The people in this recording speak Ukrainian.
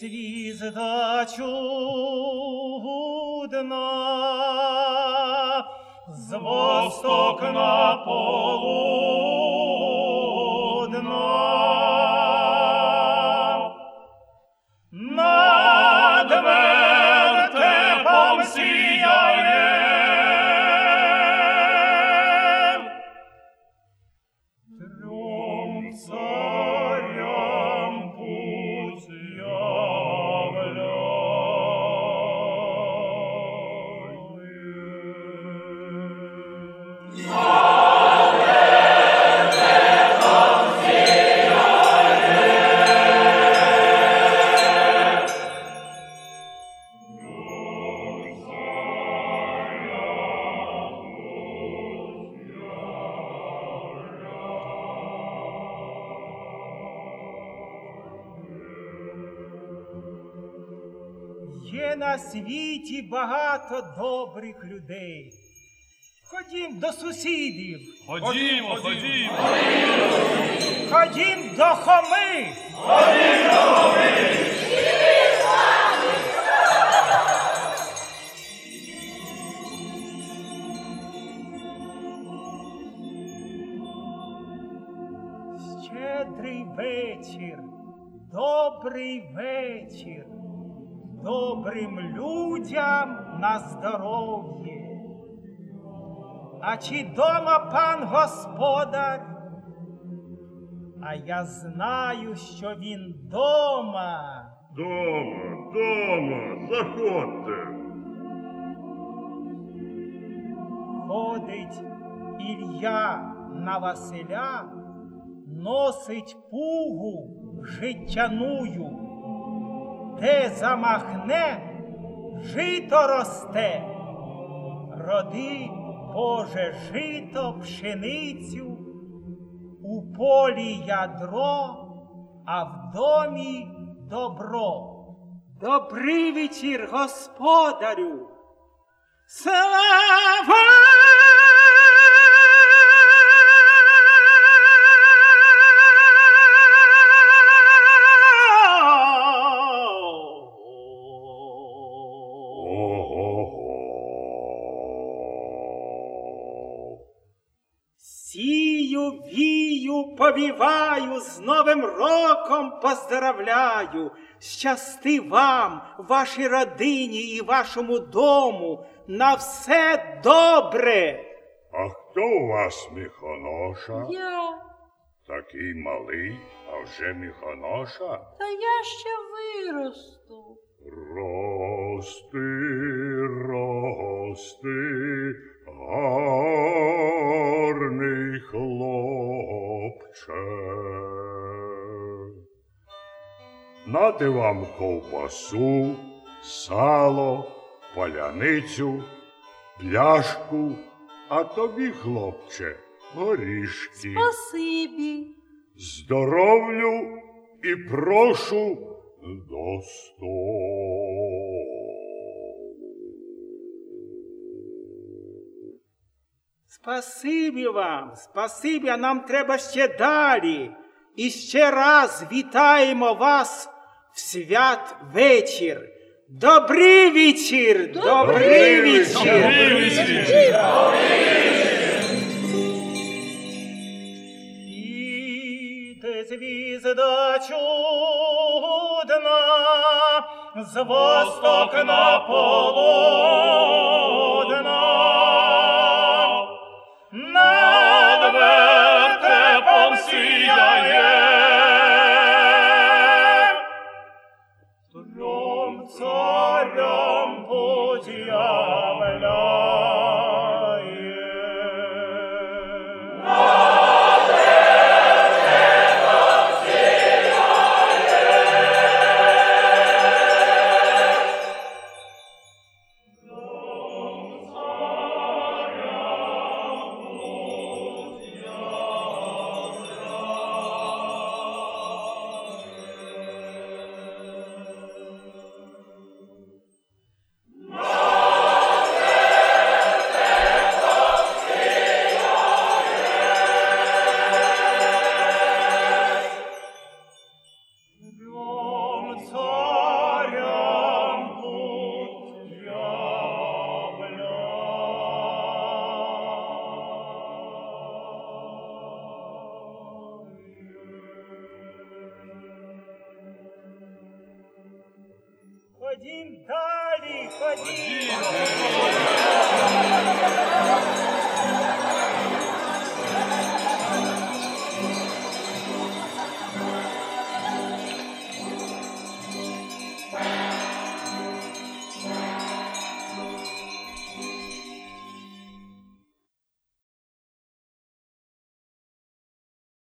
звізда чудна, з восток на полудна. Є на світі багато добрих людей. Ходім до сусідів, Ходімо, ходімо. ходім до Хоми. Щедрий вечір, добрий вечір, добрим людям на здоров'я. А чи дома пан господар? А я знаю, що він дома. Дома, дома, заходьте. Ходить Ілля на Василя, носить пугу життяную, де замахне, жито росте. Роди, Боже, жито, пшеницю, у полі ядро, а в домі добро. Добрий вечір, господарю. Слава! Вію, повіваю, з Новим роком поздравляю. Щасти вам, вашій родині і вашому дому. На все добре. А хто у вас міхоноша? Я, Такий малий, а вже міхоноша? та я ще виросту. Рости, рости, гарний Нати вам ковбасу, сало, паляницю, пляшку, а тобі, хлопче, горішки. Спасибі. Здоровлю і прошу до столу. Спасибі вам, спасибі, а нам треба ще далі. І ще раз вітаємо вас свят вечір. Добрий вечір! Добрий вечір! Іде звізда чудна, з восток на полудна. Ходім далі, ходім. Ходімо.